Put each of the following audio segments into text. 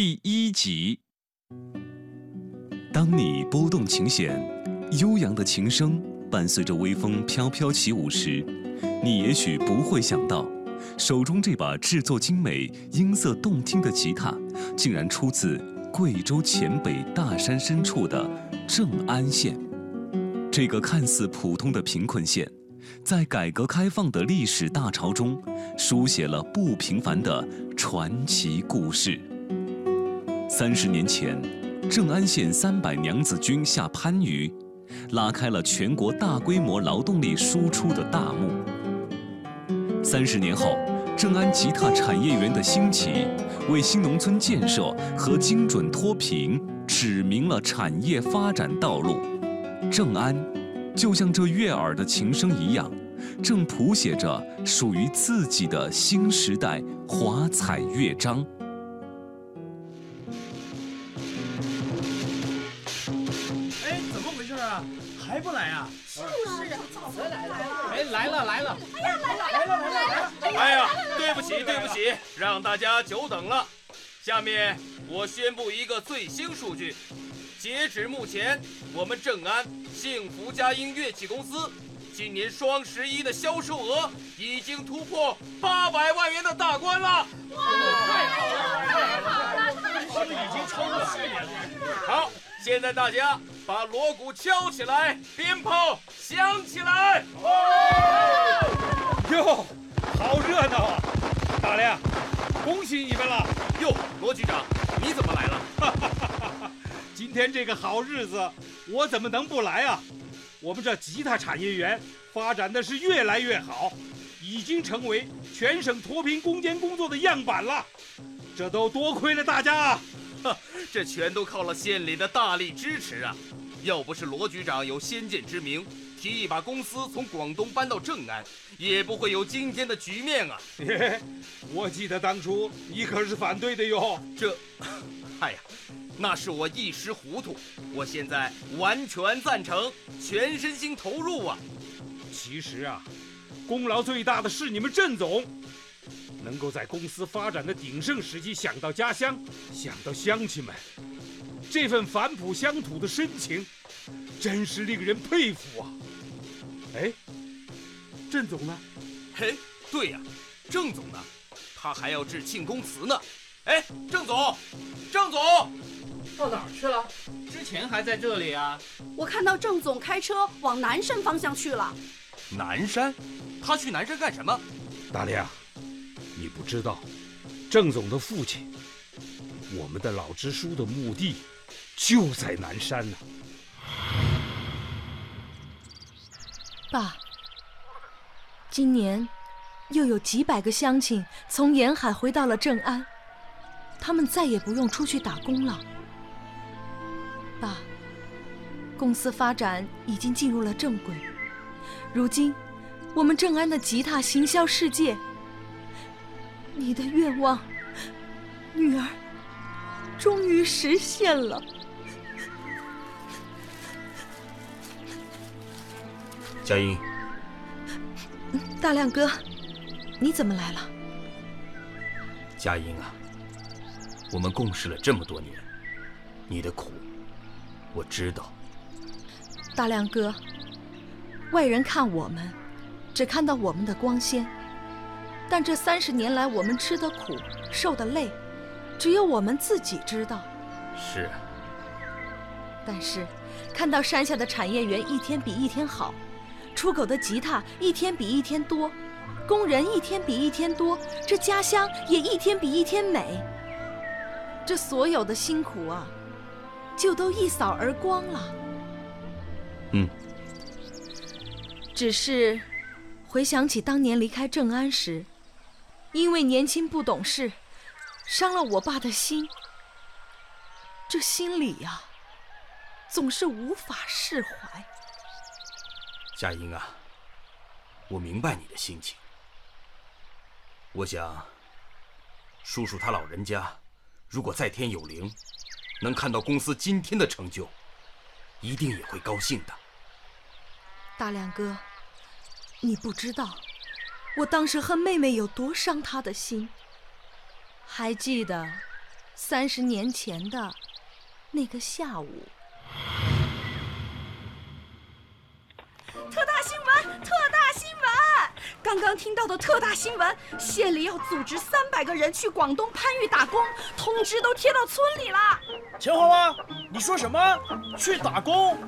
第一集。当你拨动琴弦，悠扬的琴声伴随着微风飘飘起舞时，你也许不会想到，手中这把制作精美、音色动听的吉他，竟然出自贵州黔北大山深处的正安县。这个看似普通的贫困县，在改革开放的历史大潮中，书写了不平凡的传奇故事。三十年前，正安县三百娘子军下番禺，拉开了全国大规模劳动力输出的大幕。三十年后，正安吉他产业园的兴起，为新农村建设和精准脱贫指明了产业发展道路。正安，就像这悦耳的琴声一样，正谱写着属于自己的新时代华彩乐章。来了来了！哎呀，来了来了来了来了！哎呀，对不起对不起，让大家久等了。下面我宣布一个最新数据：截止目前，我们正安幸福佳音乐器公司今年双十一的销售额已经突破八百万元的大关了。哇太好了太好了！是不是已经超过去年了？好，现在大家把锣鼓敲起来，鞭炮响起来。哟，好热闹啊！大亮，恭喜你们了！哟，罗局长，你怎么来了？今天这个好日子，我怎么能不来啊？我们这吉他产业园发展的是越来越好，已经成为全省脱贫攻坚工作的样板了。这都多亏了大家啊！这全都靠了县里的大力支持啊！要不是罗局长有先见之明，提议把公司从广东搬到正安，也不会有今天的局面啊！嘿，我记得当初你可是反对的哟。这，哎呀，那是我一时糊涂，我现在完全赞成，全身心投入啊！其实啊，功劳最大的是你们郑总，能够在公司发展的鼎盛时期想到家乡，想到乡亲们，这份返璞乡土的深情，真是令人佩服啊！哎，郑总呢？嘿，对呀，郑总呢？他还要致庆功词呢。哎，郑总，郑总，到哪儿去了？之前还在这里啊。我看到郑总开车往南山方向去了。南山？他去南山干什么？大亮，不知道，郑总的父亲，我们的老支书的墓地就在南山呢。爸，今年又有几百个乡亲从沿海回到了正安，他们再也不用出去打工了。爸，公司发展已经进入了正轨，如今我们正安的吉他行销世界。你的愿望，女儿，终于实现了。佳音，大亮哥，你怎么来了？佳音啊，我们共事了这么多年，你的苦我知道。大亮哥，外人看我们，只看到我们的光鲜，但这三十年来我们吃的苦、受的累，只有我们自己知道。是啊。但是，看到山下的产业园一天比一天好。出口的吉他一天比一天多，工人一天比一天多，这家乡也一天比一天美。这所有的辛苦啊，就都一扫而光了。嗯。只是回想起当年离开正安时，因为年轻不懂事，伤了我爸的心，这心里呀，总是无法释怀。佳音啊，我明白你的心情。我想，叔叔他老人家，如果在天有灵，能看到公司今天的成就，一定也会高兴的。大亮哥，你不知道，我当时和妹妹有多伤他的心。还记得，三十年前的那个下午。特大新闻！特大新闻！刚刚听到的特大新闻，县里要组织三百个人去广东番禺打工，通知都贴到村里了。钱花花，你说什么？去打工？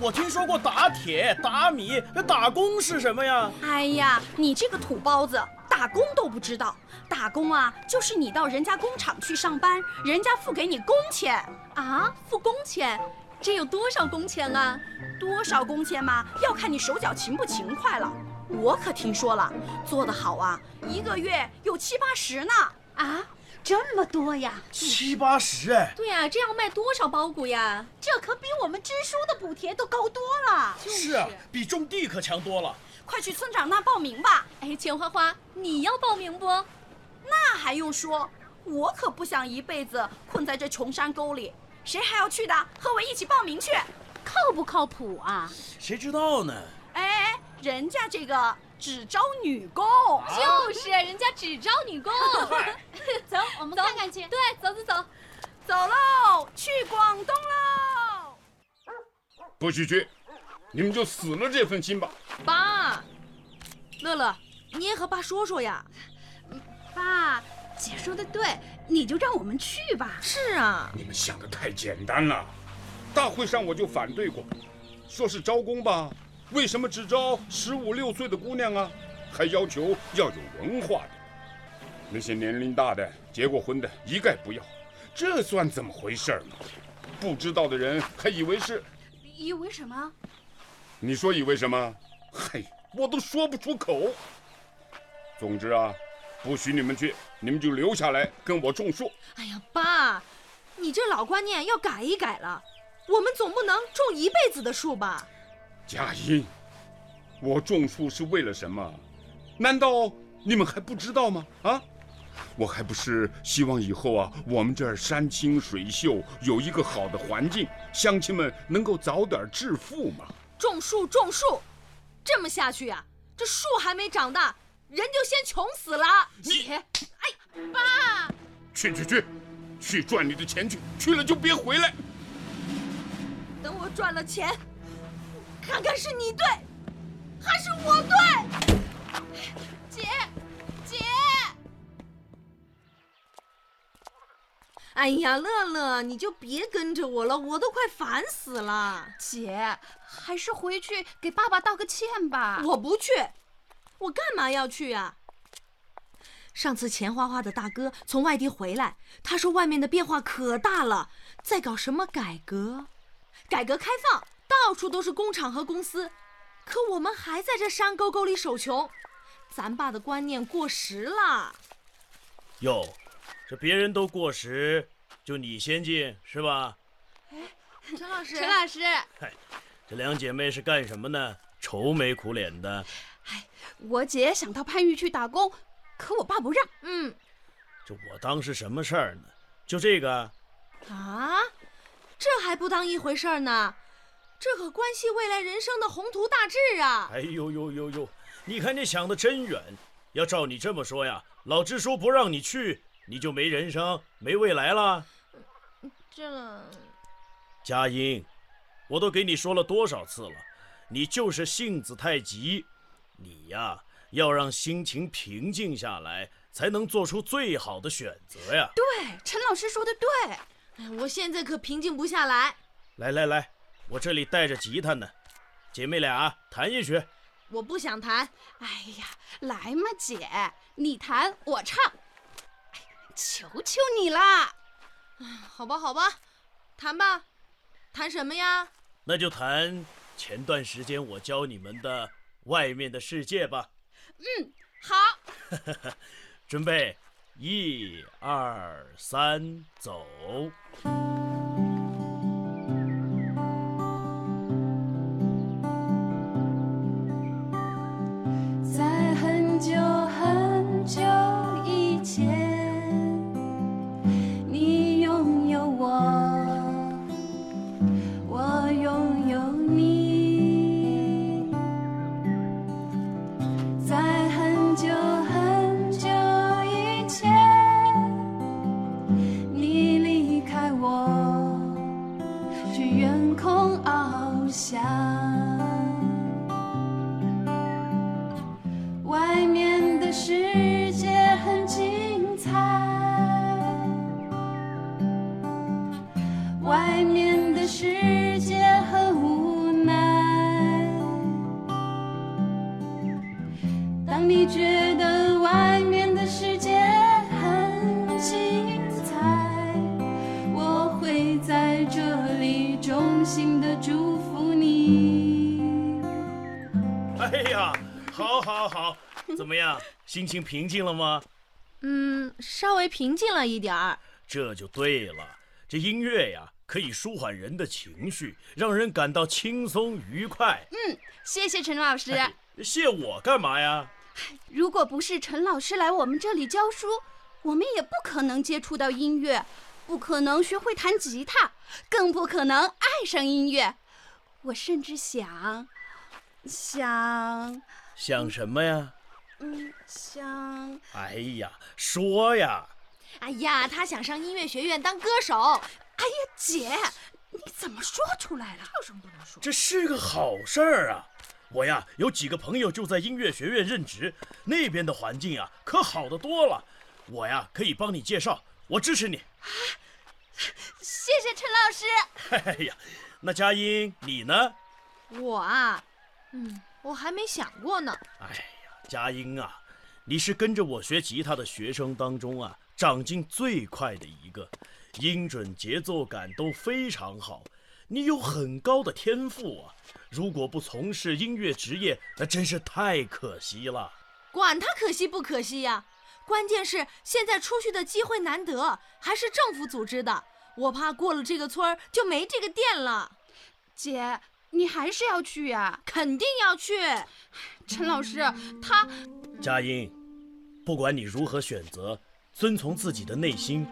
我听说过打铁、打米，那打工是什么呀？哎呀，你这个土包子，打工都不知道？打工啊，就是你到人家工厂去上班，人家付给你工钱啊，付工钱。这有多少工钱啊？多少工钱嘛，要看你手脚勤不勤快了。我可听说了，做得好啊，一个月有七八十呢。啊，这么多呀？七八十哎。对呀，这要卖多少包谷呀？这可比我们支书的补贴都高多了。是啊，比种地可强多了。快去村长那报名吧。哎，钱花花，你要报名不？那还用说？我可不想一辈子困在这穷山沟里。谁还要去的？和我一起报名去，靠不靠谱啊？谁知道呢？哎，人家这个只招女工，就是人家只招女工。走，我们看看去。对，走走走，走喽，去广东喽！不许去，你们就死了这份心吧。爸，乐乐，你也和爸说说呀。爸。姐说的对，你就让我们去吧。是啊，你们想的太简单了。大会上我就反对过，说是招工吧，为什么只招十五六岁的姑娘啊？还要求要有文化的，那些年龄大的、结过婚的一概不要，这算怎么回事呢？不知道的人还以为是，以为什么？你说以为什么？嘿，我都说不出口。总之啊。不许你们去，你们就留下来跟我种树。哎呀，爸，你这老观念要改一改了。我们总不能种一辈子的树吧？佳音，我种树是为了什么？难道你们还不知道吗？啊，我还不是希望以后啊，我们这儿山清水秀，有一个好的环境，乡亲们能够早点致富嘛。种树，种树，这么下去呀，这树还没长大。人就先穷死了。你，哎，爸，去去去，去赚你的钱去，去了就别回来。等我赚了钱，看看是你对，还是我对。姐，姐，哎呀，乐乐，你就别跟着我了，我都快烦死了。姐，还是回去给爸爸道个歉吧。我不去。我干嘛要去呀？上次钱花花的大哥从外地回来，他说外面的变化可大了，在搞什么改革，改革开放，到处都是工厂和公司，可我们还在这山沟沟里守穷，咱爸的观念过时了。哟，这别人都过时，就你先进是吧？哎，陈老师，陈老师，嗨，这两姐妹是干什么呢？愁眉苦脸的。哎，我姐想到番禺去打工，可我爸不让。嗯，这我当是什么事儿呢？就这个？啊，这还不当一回事儿呢？这可关系未来人生的宏图大志啊！哎呦呦呦呦，你看你想的真远。要照你这么说呀，老支书不让你去，你就没人生、没未来了。这，佳音，我都给你说了多少次了，你就是性子太急。你呀，要让心情平静下来，才能做出最好的选择呀。对，陈老师说的对。哎，我现在可平静不下来。来来来，我这里带着吉他呢，姐妹俩弹一曲。我不想弹。哎呀，来嘛，姐，你弹我唱。哎，求求你啦！哎，好吧好吧，弹吧。弹什么呀？那就弹前段时间我教你们的。外面的世界吧。嗯，好。准备，一、二、三，走。心情平静了吗？嗯，稍微平静了一点儿。这就对了。这音乐呀，可以舒缓人的情绪，让人感到轻松愉快。嗯谢谢陈老师。谢我干嘛呀？如果不是陈老师来我们这里教书，我们也不可能接触到音乐，不可能学会弹吉他，更不可能爱上音乐。我甚至想，想，想什么呀？嗯，想，哎呀，说呀！哎呀，他想上音乐学院当歌手。哎呀，姐，你怎么说出来了？有什么不能说？这是个好事儿啊！我呀，有几个朋友就在音乐学院任职，那边的环境啊，可好得多了。我呀，可以帮你介绍，我支持你。谢谢陈老师。哎呀，那佳音你呢？我啊，嗯，我还没想过呢。哎呀，佳音啊，你是跟着我学吉他的学生当中啊，长进最快的一个，音准、节奏感都非常好，你有很高的天赋啊。如果不从事音乐职业，那真是太可惜了。管他可惜不可惜呀、关键是现在出去的机会难得，还是政府组织的，我怕过了这个村儿就没这个店了。姐，你还是要去呀、肯定要去。陈老师，他佳音，不管你如何选择，遵从自己的内心，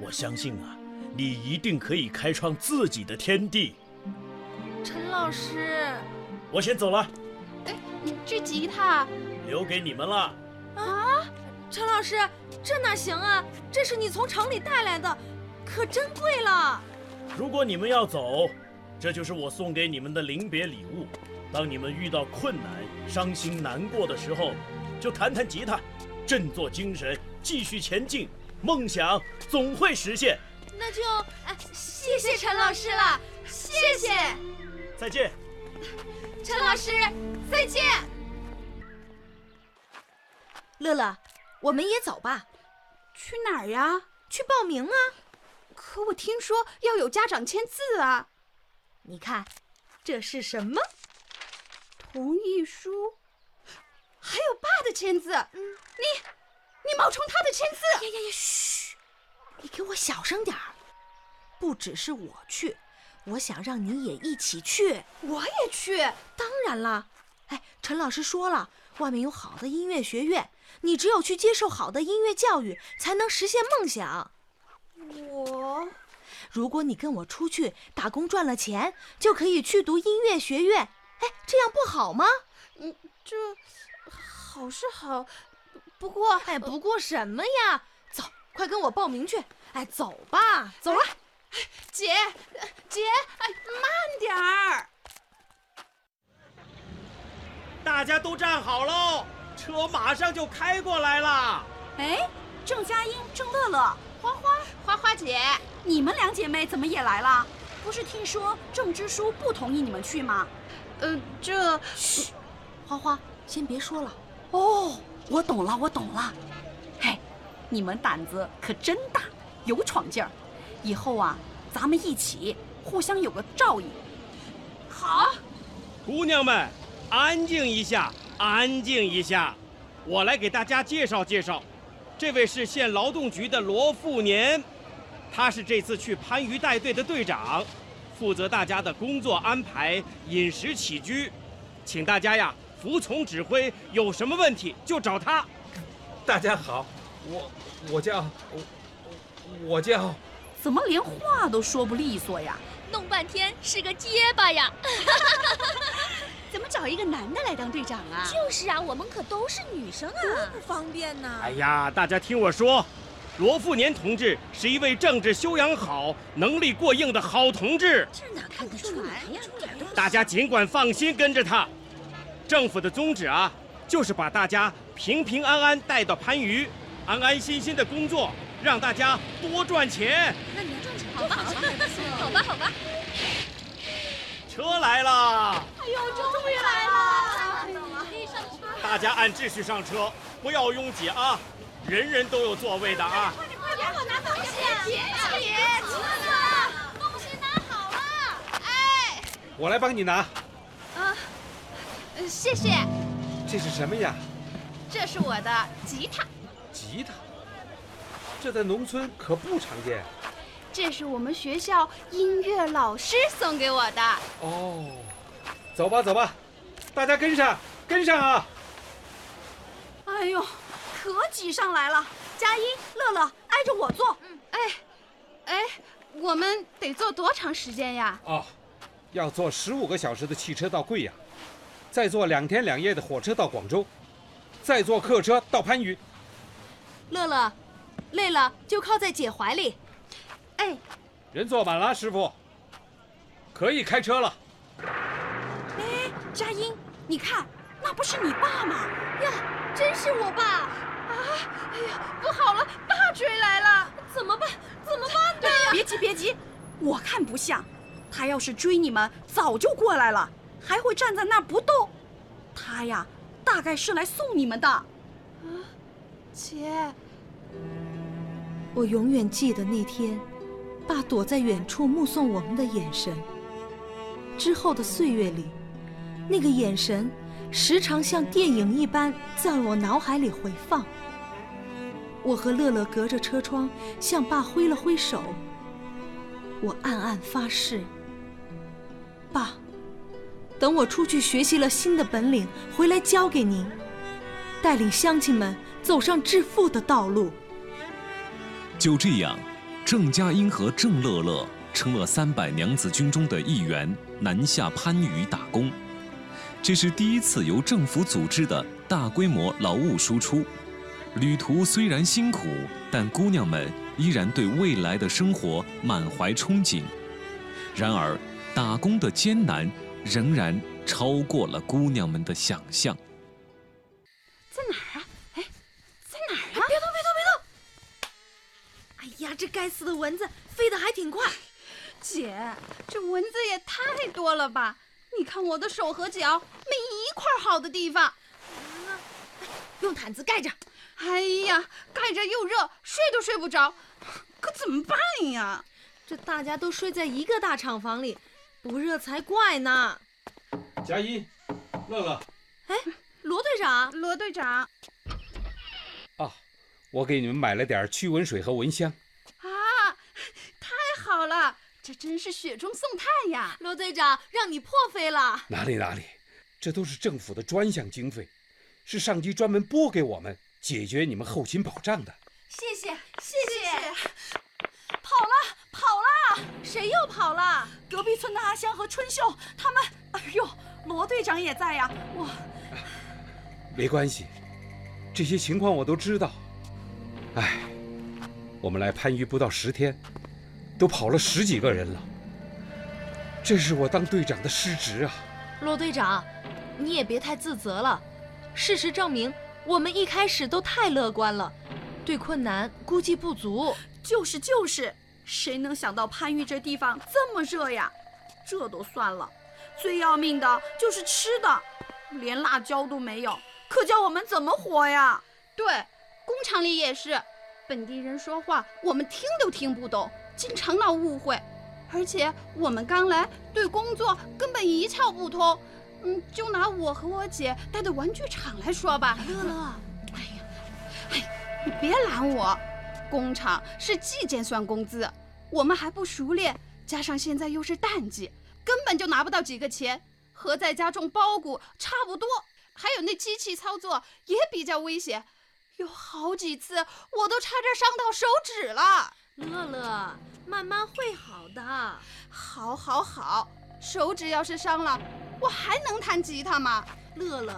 我相信啊，你一定可以开创自己的天地。陈老师，我先走了，哎这吉他，留给你们了。啊陈老师，这哪行啊？这是你从城里带来的，可珍贵了。如果你们要走，这就是我送给你们的临别礼物。当你们遇到困难、伤心、难过的时候，就弹弹吉他，振作精神，继续前进。梦想总会实现。那就哎，谢谢陈老师了，谢谢再见。陈老师，再见。乐乐，我们也走吧，去哪儿呀？去报名啊！可我听说要有家长签字啊。你看，这是什么？同意书，还有爸的签字。嗯，你，你冒充他的签字。呀呀呀！嘘，你给我小声点儿。不只是我去，我想让你也一起去。我也去。当然啦，哎，陈老师说了，外面有好的音乐学院，你只有去接受好的音乐教育，才能实现梦想。我，如果你跟我出去打工赚了钱，就可以去读音乐学院。哎，这样不好吗？嗯这好是好，不过，哎，不过什么呀？走，快跟我报名去。哎，走吧，走了。姐，姐，哎，慢点儿。大家都站好喽，车马上就开过来了。哎，郑佳音、郑乐乐、花花、花花姐，你们两姐妹怎么也来了？不是听说郑支书不同意你们去吗？呃，这，嘘，花花，先别说了。哦，我懂了，我懂了。嘿，你们胆子可真大，有闯劲儿。以后啊，咱们一起，互相有个照应。好，姑娘们，安静一下，安静一下，我来给大家介绍介绍，这位是县劳动局的罗富年，他是这次去番禺带队的队长，负责大家的工作安排、饮食起居，请大家呀服从指挥，有什么问题就找他。大家好，我我叫我我叫怎么连话都说不利索呀？弄半天是个结巴呀！怎么找一个男的来当队长啊？就是啊，我们可都是女生啊。多不方便呐。哎呀，大家听我说，罗富年同志是一位政治修养好、能力过硬的好同志。这哪看得出来呀？大家尽管放心跟着他。政府的宗旨啊，就是把大家平平安安带到番禺，安安心心的工作，让大家多赚钱。那你要赚钱，好吧，好吧，好吧，好吧。车来了！哎呦，终于来了！可以上车。大家按秩序上车，不要拥挤啊，人人都有座位的啊。快点，快点，我拿东西！别急，车了，东西拿好了。哎，我来帮你拿。啊，谢谢，这是什么呀？这是我的吉他，吉他。这在农村可不常见。这是我们学校音乐老师送给我的。哦，走吧走吧，大家跟上，跟上啊！哎呦，可挤上来了！佳音、乐乐，挨着我坐。哎，哎，我们得坐多长时间呀？哦，要坐十五个小时的汽车到贵阳，再坐两天两夜的火车到广州，再坐客车到番禺。乐乐，累了就靠在姐怀里。哎，人坐满了，师傅，可以开车了。哎，佳音，你看，那不是你爸吗？呀，真是我爸！啊，哎呀，不好了，爸追来了，怎么办？怎么办呢？别急，别急，我看不像，他要是追你们，早就过来了，还会站在那儿不动。他呀，大概是来送你们的。啊，姐，我永远记得那天，爸躲在远处目送我们的眼神。之后的岁月里，那个眼神时常像电影一般在我脑海里回放。我和乐乐隔着车窗向爸挥了挥手。我暗暗发誓：爸，等我出去学习了新的本领，回来教给您，带领乡亲们走上致富的道路。就这样，郑佳音和郑乐乐成了三百娘子军中的一员，南下番禺打工。这是第一次由政府组织的大规模劳务输出。旅途虽然辛苦，但姑娘们依然对未来的生活满怀憧憬。然而，打工的艰难仍然超过了姑娘们的想象。在哪儿啊？哎，在哪儿啊？别动，别动，别动！哎呀，这该死的蚊子飞得还挺快。姐，这蚊子也太多了吧？你看我的手和脚，没一块好的地方。用毯子盖着。哎呀，盖着又热，睡都睡不着，可怎么办呀？这大家都睡在一个大厂房里，不热才怪呢。佳音，乐乐，哎，罗队长，罗队长，啊，我给你们买了点驱蚊水和蚊香。啊，太好了，这真是雪中送炭呀！罗队长，让你破费了。哪里哪里，这都是政府的专项经费，是上级专门拨给我们。解决你们后勤保障的，谢谢谢谢。跑了跑了，谁又跑了？隔壁村的阿香和春秀他们。哎呦，罗队长也在呀，我。没关系，这些情况我都知道。哎，我们来番禺不到十天，都跑了十几个人了，这是我当队长的失职啊。罗队长，你也别太自责了，事实证明。我们一开始都太乐观了，对困难估计不足。就是就是，谁能想到番禺这地方这么热呀？这都算了，最要命的就是吃的，连辣椒都没有，可叫我们怎么活呀？对，工厂里也是，本地人说话我们听都听不懂，经常闹误会。而且我们刚来，对工作根本一窍不通。嗯，就拿我和我姐待的玩具厂来说吧，乐乐，哎呀，哎，你别拦我。工厂是计件算工资，我们还不熟练，加上现在又是淡季，根本就拿不到几个钱，和在家种苞谷差不多。还有那机器操作也比较危险，有好几次我都差点伤到手指了。乐乐，慢慢会好的。好，好，好，手指要是伤了。我还能弹吉他吗？乐乐，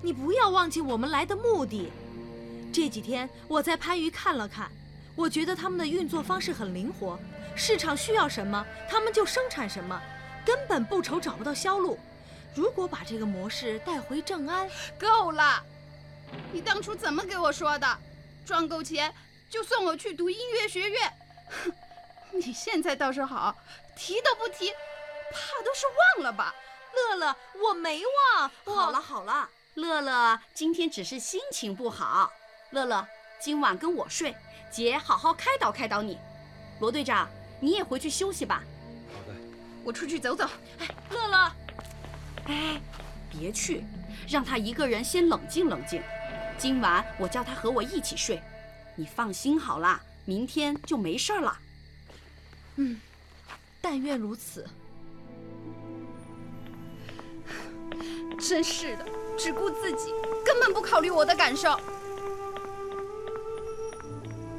你不要忘记我们来的目的。这几天我在番禺看了看，我觉得他们的运作方式很灵活，市场需要什么，他们就生产什么，根本不愁找不到销路。如果把这个模式带回正安，够了！你当初怎么给我说的？赚够钱就送我去读音乐学院。哼，你现在倒是好，提都不提，怕都是忘了吧？乐乐，我没忘。好了好了，乐乐今天只是心情不好。乐乐，今晚跟我睡，姐好好开导开导你。罗队长，你也回去休息吧。好的，我出去走走。哎，乐乐，哎，别去，让他一个人先冷静冷静。今晚我叫他和我一起睡，你放心好了，明天就没事了。嗯，但愿如此。真是的，只顾自己，根本不考虑我的感受。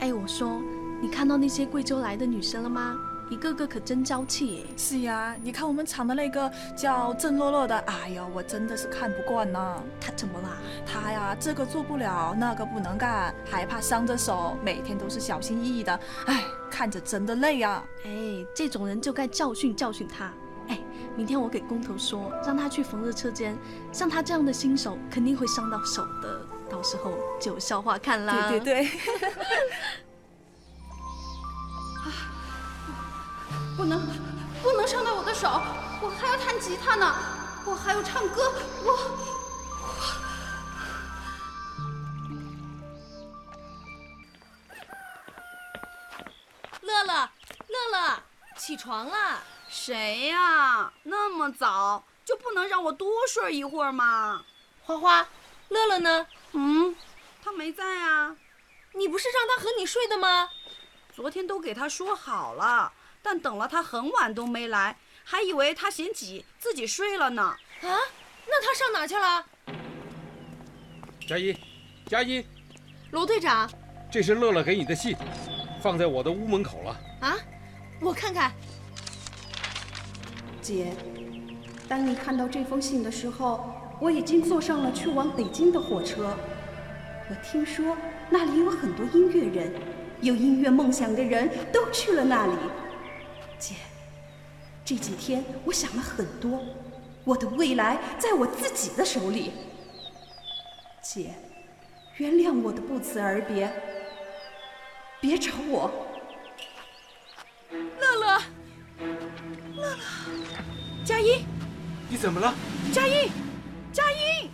哎，我说，你看到那些贵州来的女生了吗？一个个可真娇气耶！是呀，你看我们厂的那个叫郑洛洛的，哎呀，我真的是看不惯呐。她怎么啦？她呀，这个做不了，那个不能干，还怕伤着手，每天都是小心翼翼的，哎，看着真的累啊。哎，这种人就该教训教训他。哎，明天我给工头说，让他去缝纫车间。像他这样的新手，肯定会伤到手的，到时候就有笑话看啦。对对对。不能，不能伤到我的手，我还要弹吉他呢，我还要唱歌，我我。乐乐，乐乐，起床了。谁呀？那么早就不能让我多睡一会儿吗？花花，乐乐呢？嗯，他没在啊。你不是让他和你睡的吗？昨天都给他说好了。但等了他很晚都没来，还以为他嫌挤自己睡了呢。啊，那他上哪去了？佳音，佳音，罗队长，这是乐乐给你的信，放在我的屋门口了。啊，我看看。姐，当你看到这封信的时候，我已经坐上了去往北京的火车。我听说那里有很多音乐人，有音乐梦想的人都去了那里。姐，这几天我想了很多，我的未来在我自己的手里。姐，原谅我的不辞而别，别找我。佳音，你怎么了？佳音，佳音。